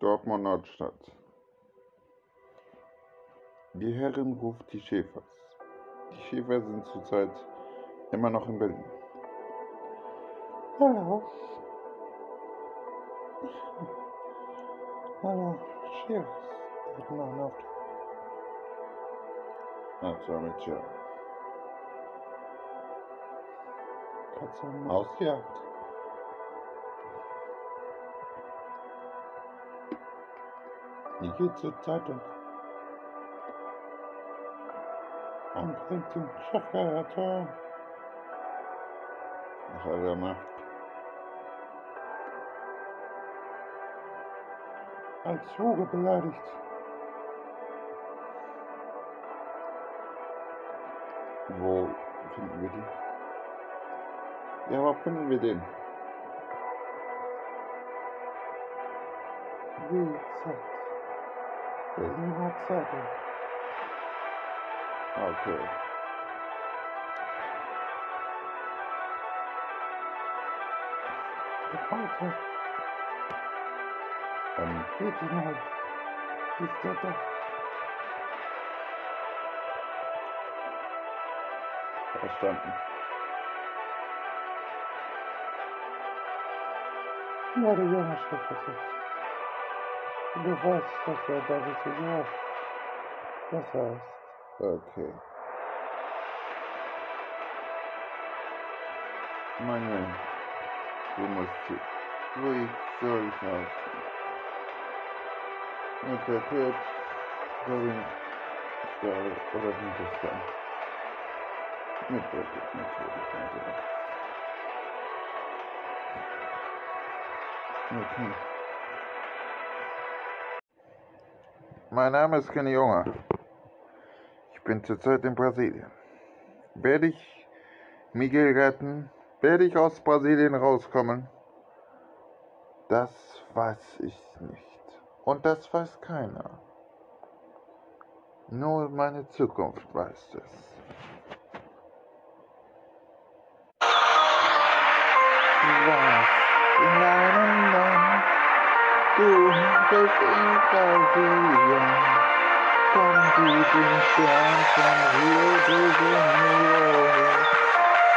Dortmund Nordstadt. Die Herrin ruft die Schäfers. Die Schäfer sind zurzeit immer noch in Berlin. Hallo. Hallo, Schäfers. Habe noch einen Auftrag. Also mit Tja. Katze Maus Jagd. Die geht zur Zeitung und bringt den Chefredakteur Was er gemacht? als Hure beleidigt. Wo finden wir den? Ja, wo finden wir den? WZ. Berliner Zeitung. Okay. Und heute Ähm, geht mal. Ist der da? verstanden. Ja, der junge Schriftversuch. Du weißt, dass er da ist, ja. Das heißt, Okay. Mein Junge, du musst hier. Wo soll ich laufen? Mit der Kürz, Robin, Stau oder Hinterstand? Mit der Kürz, natürlich, also. Okay. Mein Name ist Kenny Junger. Ich bin zurzeit in Brasilien. Werde ich Miguel retten? Werde ich aus Brasilien rauskommen? Das weiß ich nicht. Und das weiß keiner. Nur meine Zukunft weiß es. Was du bist in Brasilien? Komm, du den Stern von Rio de Janeiro.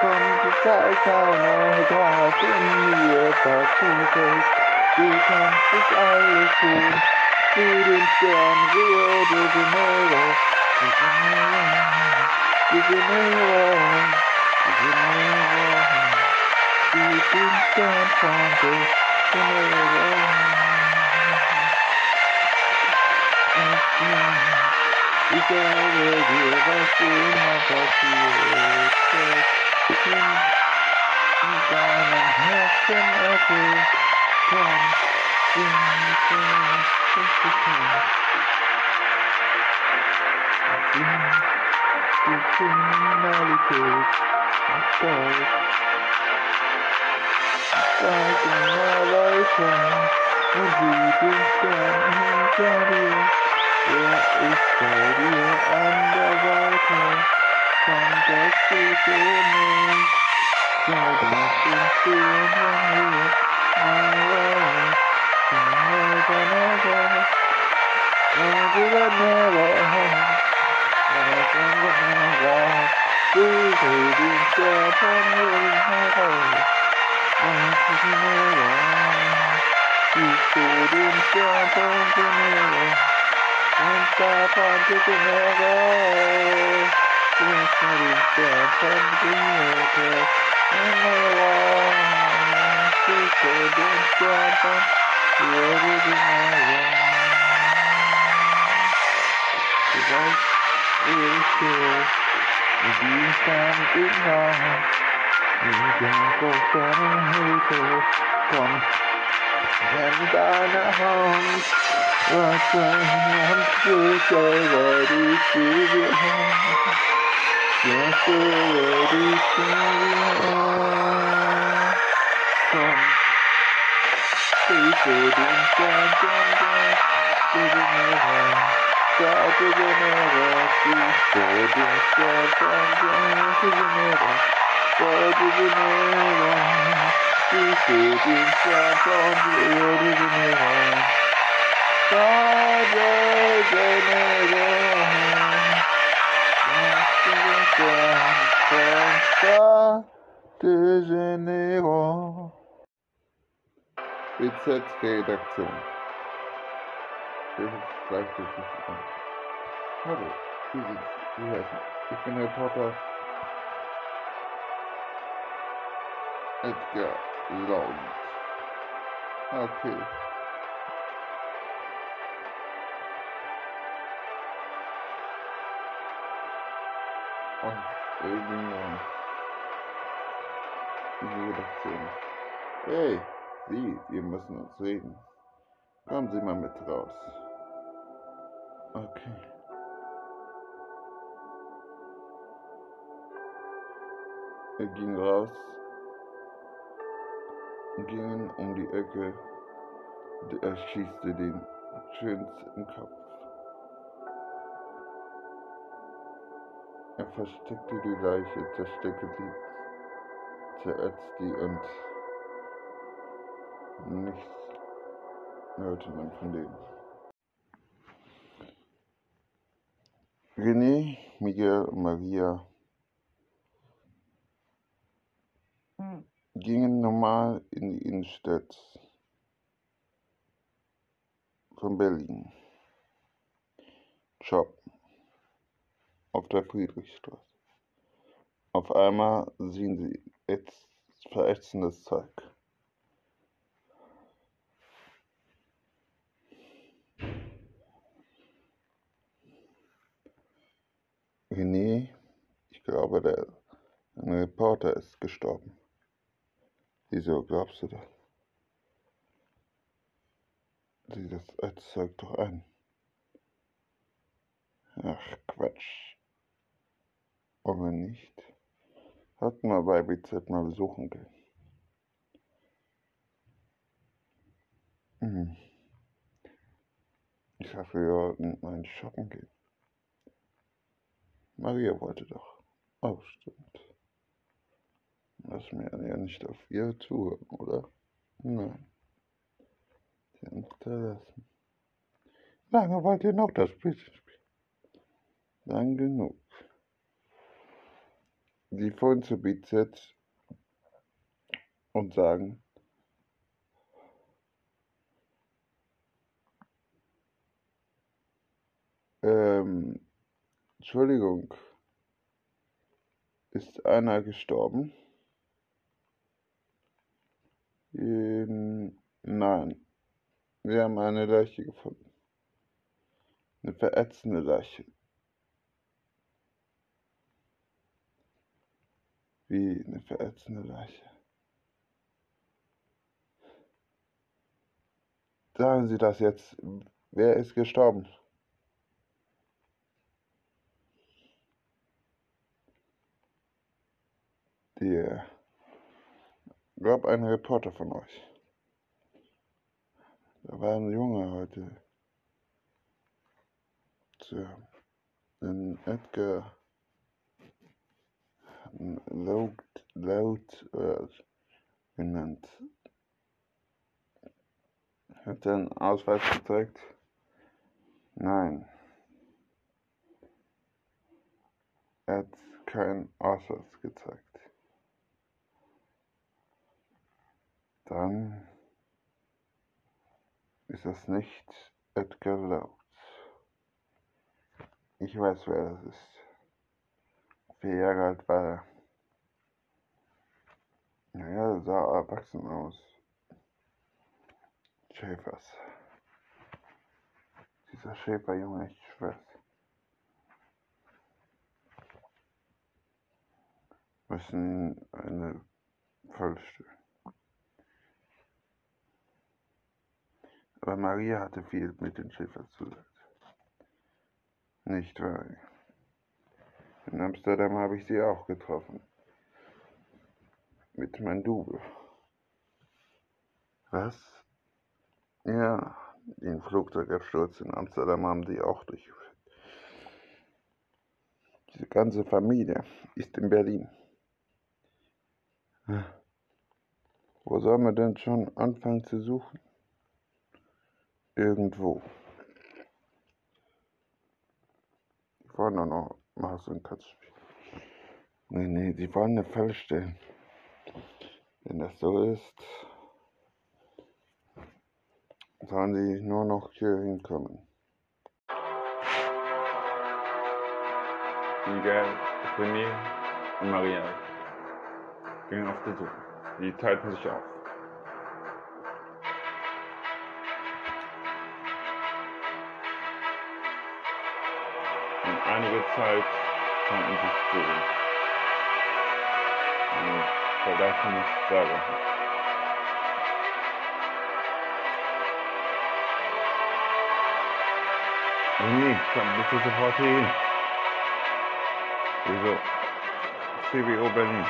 Komm, du zeigst eine Graf in mir versucht Du kannst es alles tun. Du den Stern Rio de Janeiro. De Janeiro. De Janeiro. De Janeiro. Du den Stern von De Janeiro. Ich glaube dir, was immer passiert ist. In deinem Herzen erfüllt. Komm, sing mit uns, was du kannst. Sing die Kriminalität und Stolz. Zeig immer weiter und sieh den Stern hinter dir. Er ist bei dir an der Seite, kommt das Gute nicht. Sei das den Sturm von hier, my way, never, never, never, never, never, never, du willst den Stern von hier heraus, never, never, siehst du den Stern von hier und davon bitte mehr Du musst nur den cha con chứ cùng nghe ơi chúng ta điện tiền thân kính nhờ thề anh ơi là khi cổ điện cho con hiểu đi đi mà yêu chiều đi sang tiếng hoa nhưng đừng có kém hay thua còn em đã đã I'm just already feeling Just already feeling Some people didn't stand on that Didn't ever God didn't ever People didn't stand on that Didn't ever God didn't ever People didn't stand on that Didn't ever de Janeiro. BZ-Redaktion. Gleich durch mich. Hallo, wie sieht's? Wie heißen? Ich bin Reporter Edgar Laund. Okay. Und irgendwie diese Redaktion. Hey, Sie, wir müssen uns reden. Kommen Sie mal mit raus. Okay. Wir gingen raus gingen um die Ecke. Er schießte den Schönz im Kopf. Er versteckte die Leiche, zersteckte sie, zerätzt die und nichts hörte man von denen. René, Miguel und Maria gingen normal in die Innenstadt von Berlin. Job auf der Friedrichstraße. Auf einmal sehen sie jetzt verächtzendes Zeug. René, ich glaube, der ein Reporter ist gestorben. Wieso glaubst du das? Sieh das Zeug doch an. Ach Quatsch. Wollen wir nicht? Hatten wir bei BZ mal besuchen gehen. Hm. Ich hoffe, wir wollten mal shoppen gehen. Maria wollte doch. Oh, stimmt. Lass mir ja nicht auf ihr zuhören, oder? Nein. Sie haben hinterlassen. Lange wollt ihr noch das Spielchen spielen? Lang genug. Sie fahren zu BZ und sagen, ähm, Entschuldigung, ist einer gestorben? Ähm, nein, wir haben eine Leiche gefunden. Eine verätzende Leiche. Wie eine verätzende Leiche. Sagen Sie das jetzt. Wer ist gestorben? Der gab ein Reporter von euch. Da war ein Junge heute. Tja, in Edgar laut, laut äh, genannt. Hat er einen Ausweis gezeigt? Nein. Er hat keinen Ausweis gezeigt. Dann ist es nicht Edgar Laut. Ich weiß, wer das ist. War er. Naja, sah erwachsen aus. Schäfers. Dieser Schäferjunge, ich schwör's. Müssen eine Vollstelle. Aber Maria hatte viel mit den Schäfers zu tun. Nicht wahr? In Amsterdam habe ich sie auch getroffen. Mit meinem Double. Was? Ja, den Flugzeugabsturz in Amsterdam haben sie auch durchgeführt. Diese ganze Familie ist in Berlin. Ah. Wo soll man denn schon anfangen zu suchen? Irgendwo. Ich war noch Maus und Katze spielen. Nee, nee, die wollen eine Falle stellen. Wenn das so ist, sollen sie nur noch hier hinkommen. Miguel, René und Maria gingen auf Besuch. Die teilten sich auf. Einige Zeit konnten sich sehen. Und vergaßen nicht Sorge. Nee, komm bitte sofort hier hin. Wieso? CBO Berlin.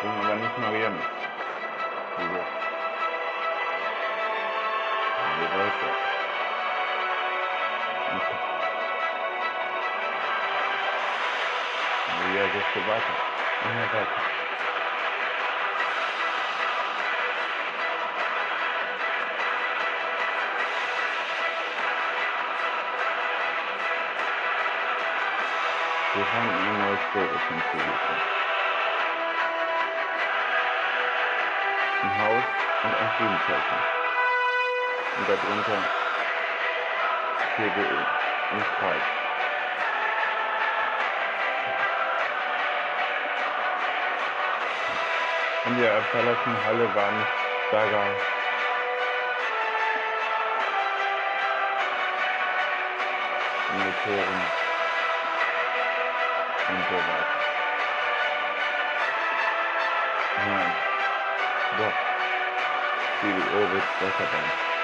Bringen aber nicht Maria mit. Das? Okay. Maria suchte weiter. Immer weiter. Wir fanden ein neues Fotos hinzugefügt. Ein Haus und ein Friedenszeichen. Und darunter CBE. Nicht falsch. In der verlassenen Halle waren Steiger Motoren und so weiter. Nein, doch. CDO wird besser sein.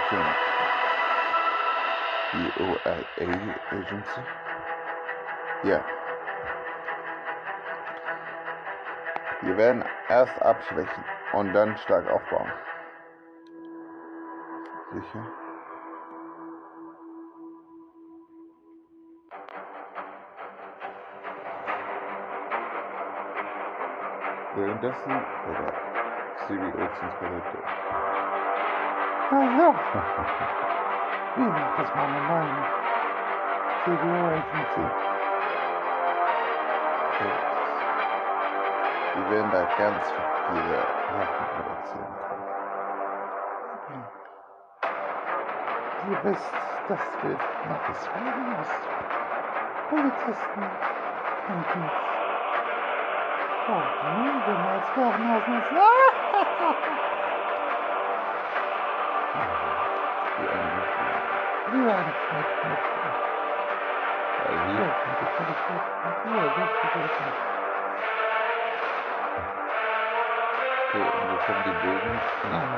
Unsere Firma. Die OIA Agency? Ja. Wir werden erst abschwächen und dann stark aufbauen. Sicher? Währenddessen oder CBO ja. Wie macht das meine Meinung? CDO Agency. Wir werden da ganz viele Sachen produzieren können. Ihr wisst, dass wir nach Israel ist. Polizisten und uns. Oh, nun, wir als Herrenhausen ist. okay, und wo kommen die Bögen? Ja,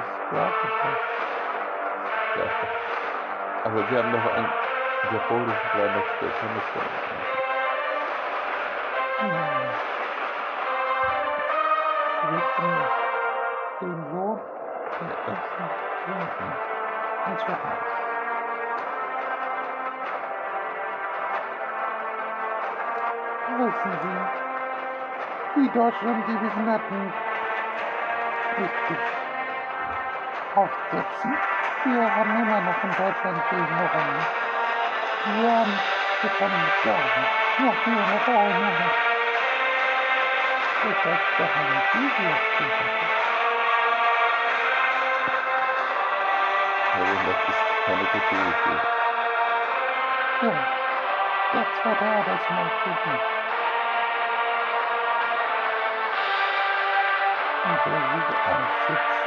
Ja. Aber wir haben noch ein diabolisches kleines Bundesland. Wir können den zu Hause. Wissen Sie, die Behinderten richtig aufsetzen? Wir haben immer noch in Deutschland. Wir haben, wir können nicht sagen, noch mehr, noch einmal. Das heißt, da haben Maybe that is kind of good to Yeah, that's what others might do. And there you are, six.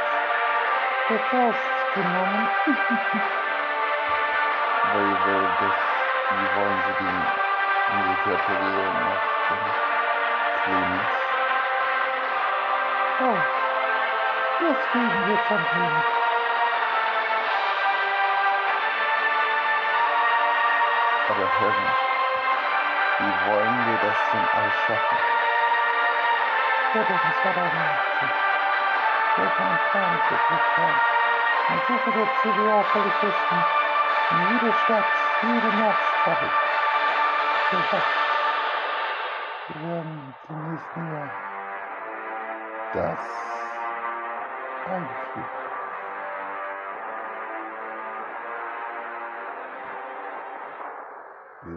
The first, good morning. Very, very good. You want to be in the theater uh, in three minutes. Oh, just reading you something. Aber Herren, wie wollen wir das denn alles schaffen? Ja, das ist 2018. Wir kein Plan entwickelt haben. Man suche der CDA-Polizisten in jede Stadt, jede Nachtstrafe. Gesagt. Wir werden im nächsten Jahr das einführen.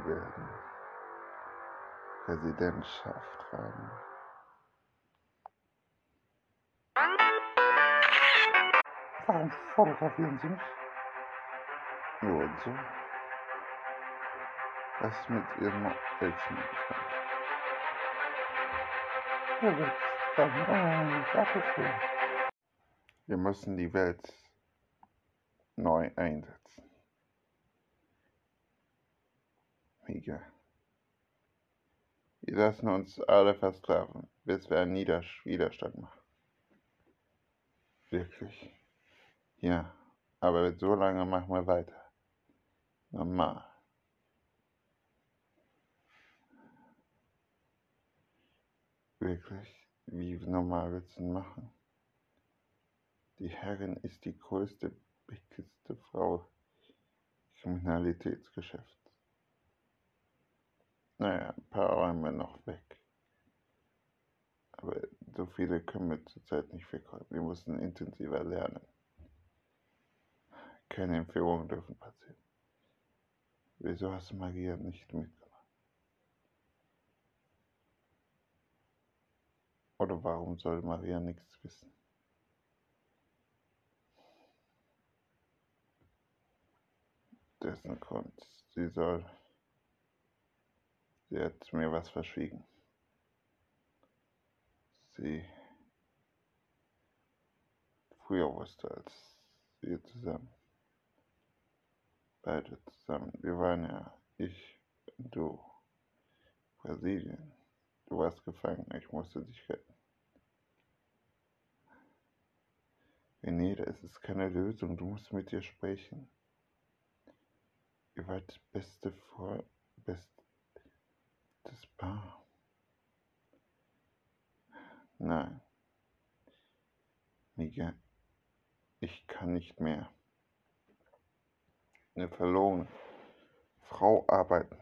Werden Präsidentschaft haben. Warum fotografieren Sie mich? Nur und so. Was mit Ihrem dann eigentlich abgeführt? Wir müssen die Welt neu einsetzen. Mega. Wir lassen uns alle versklaven, bis wir einen Niedersch Widerstand machen. Wirklich? Ja, aber so lange machen wir weiter. Normal. Wirklich? Wie normal willst du machen? Die Herrin ist die größte, dickeste Frau im Kriminalitätsgeschäft. Naja, ein paar räumen wir noch weg. Aber so viele können wir zurzeit nicht wegräumen. Wir müssen intensiver lernen. Keine Entführungen dürfen passieren. Wieso hast du Maria nicht mitgemacht? Oder warum soll Maria nichts wissen? Dessen Grund. Sie soll. Sie hat mir was verschwiegen. Sie früher wusste als wir zusammen. Beide zusammen. Wir waren ja, ich und du, Brasilien. Du warst gefangen, ich musste dich retten. Veneda, es ist keine Lösung, du musst mit ihr sprechen. Ihr wart beste Vor... bestes Paar. Nein. Miguel, ich kann nicht mehr. Eine verlorene Frau arbeiten.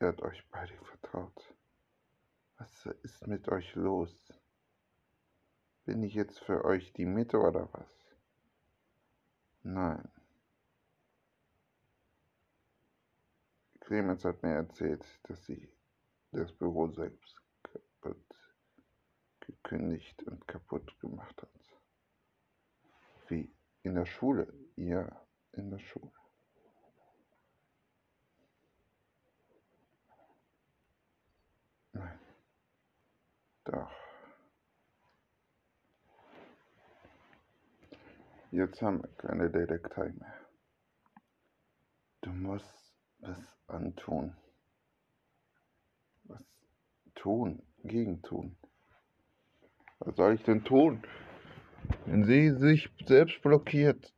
Ihr habt euch beide vertraut. Was ist mit euch los? Bin ich jetzt für euch die Mitte oder was? Nein. Clemens hat mir erzählt, dass sie das Büro selbst kaputt gekündigt und kaputt gemacht hat. Wie? In der Schule? Ja, in der Schule. Nein. Doch. Jetzt haben wir keine Detektei mehr. Du musst was antun. Was tun? Gegentun. Was soll ich denn tun? Wenn sie sich selbst blockiert.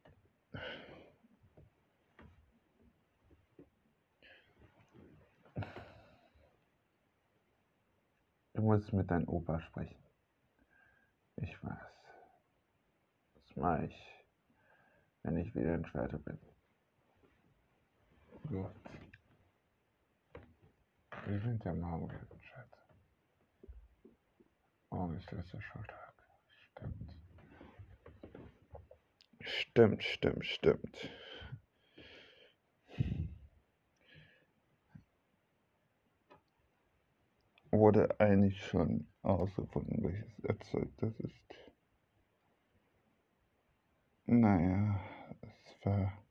Du musst mit deinem Opa sprechen. Ich weiß. Das mache ich, wenn ich wieder in Schwerte bin. Gut. Wir sind ja morgen in Schwerte. Morgen ist letzter Schultag. Stimmt. Stimmt, stimmt, stimmt. Wurde eigentlich schon herausgefunden, welches Erzeug das ist. Naja, es war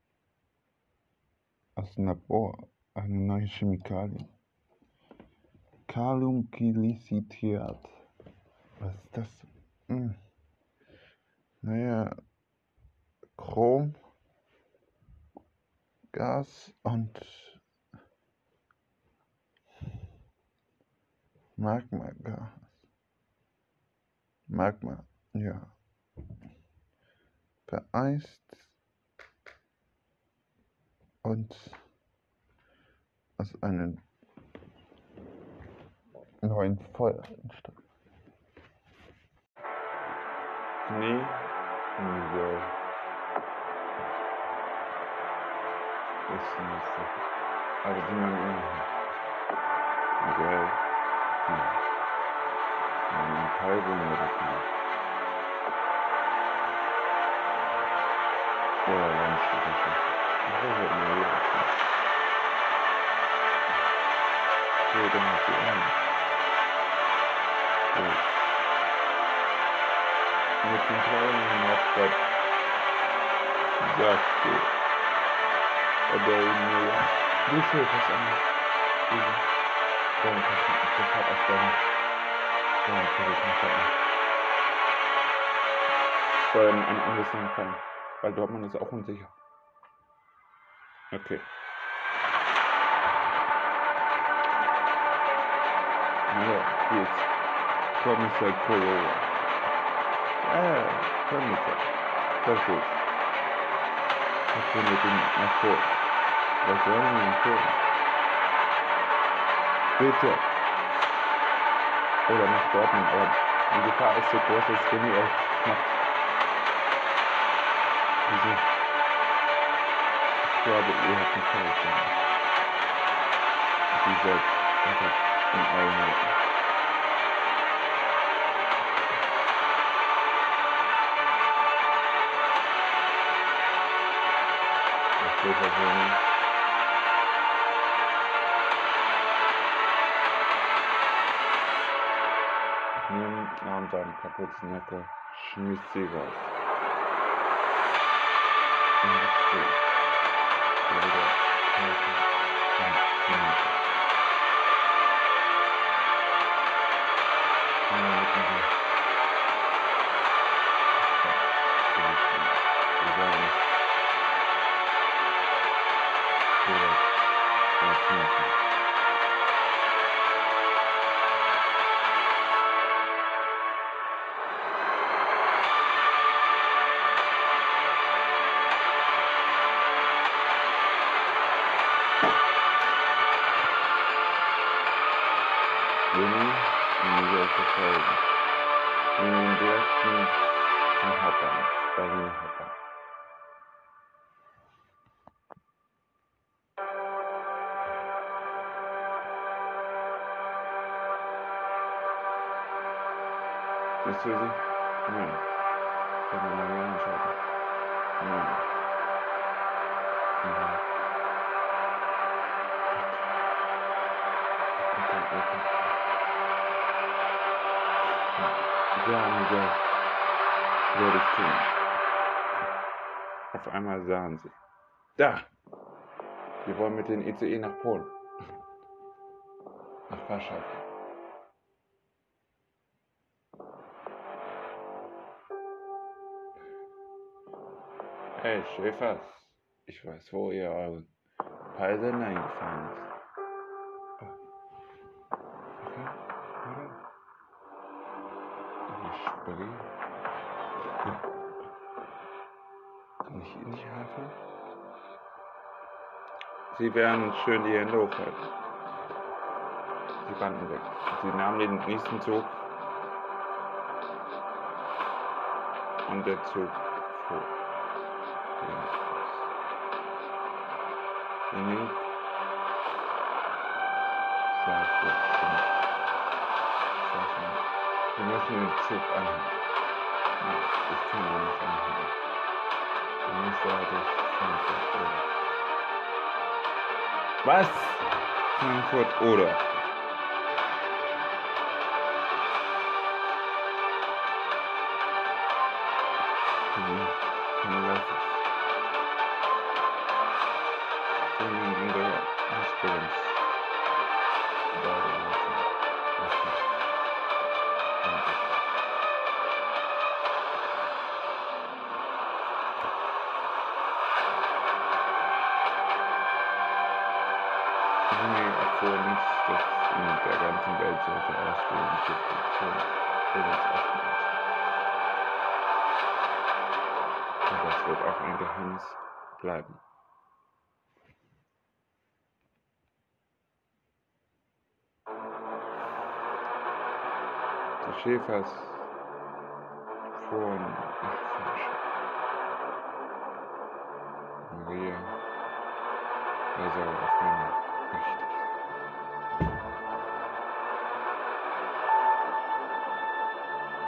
dem Labor eine neue Chemikalie. Kaliumglycidiat. Was ist das? Hm. Naja, Chrom, Gas und Magmagas. Magma, ja. Vereist und aus einem neuen Feuer entstand. Knie, Kniebeuge. Das ist die nächste. Aber die man irgendwie. Geil. Hm. Ein Palsum oder so. Weiß nicht mehr, wie das ist. So, dann hat sie an. Kleinen diesem verschieden sofort auf natürlich nicht hatten. Ähm, ein anderes Empfang, weil Dortmund ist auch unsicher. Okay. Ja, jetzt. Kommissar Kollege. Ah, Kommissar. Versuch. Was wir mit nach vor? Was sollen wir ihm tun? Bitte. Oder nach Dortmund, aber die Gefahr ist so groß, dass René auch macht. Diese. Ich glaube, ihr habt mich verstanden. Sie seid einfach in allen. Das geht also nicht. Ich nehme Namen seinen Kapuzenjacke, schmiss sie raus. Und ich stehe. Wieder Bitte, bitte. Ja, Miguel. Würde ich tun. Auf einmal sahen sie. Da! Wir wollen mit den ICE nach Polen. Nach Warschau. Hey, Schäfers. Ich weiß, wo ihr eure Peilsender eingefahren ist. Ich springe. Ja. Kann ich Ihnen nicht helfen? Sie werden schön die Hände hochhalten. Sie rannten weg. Sie nahmen den nächsten Zug. Und der Zug fuhr. Schaffner, wir müssen den Zug anhalten. Das können wir nicht anhalten. Dann muss er durch Frankfurt oder. Was? Frankfurt oder? Jimmy erfuhr nicht, dass in der ganzen Welt solche Ausbildungen gibt und das wird auch ein Geheimnis bleiben. Die Schäfers fuhren nach Forschen. Maria er einmal recht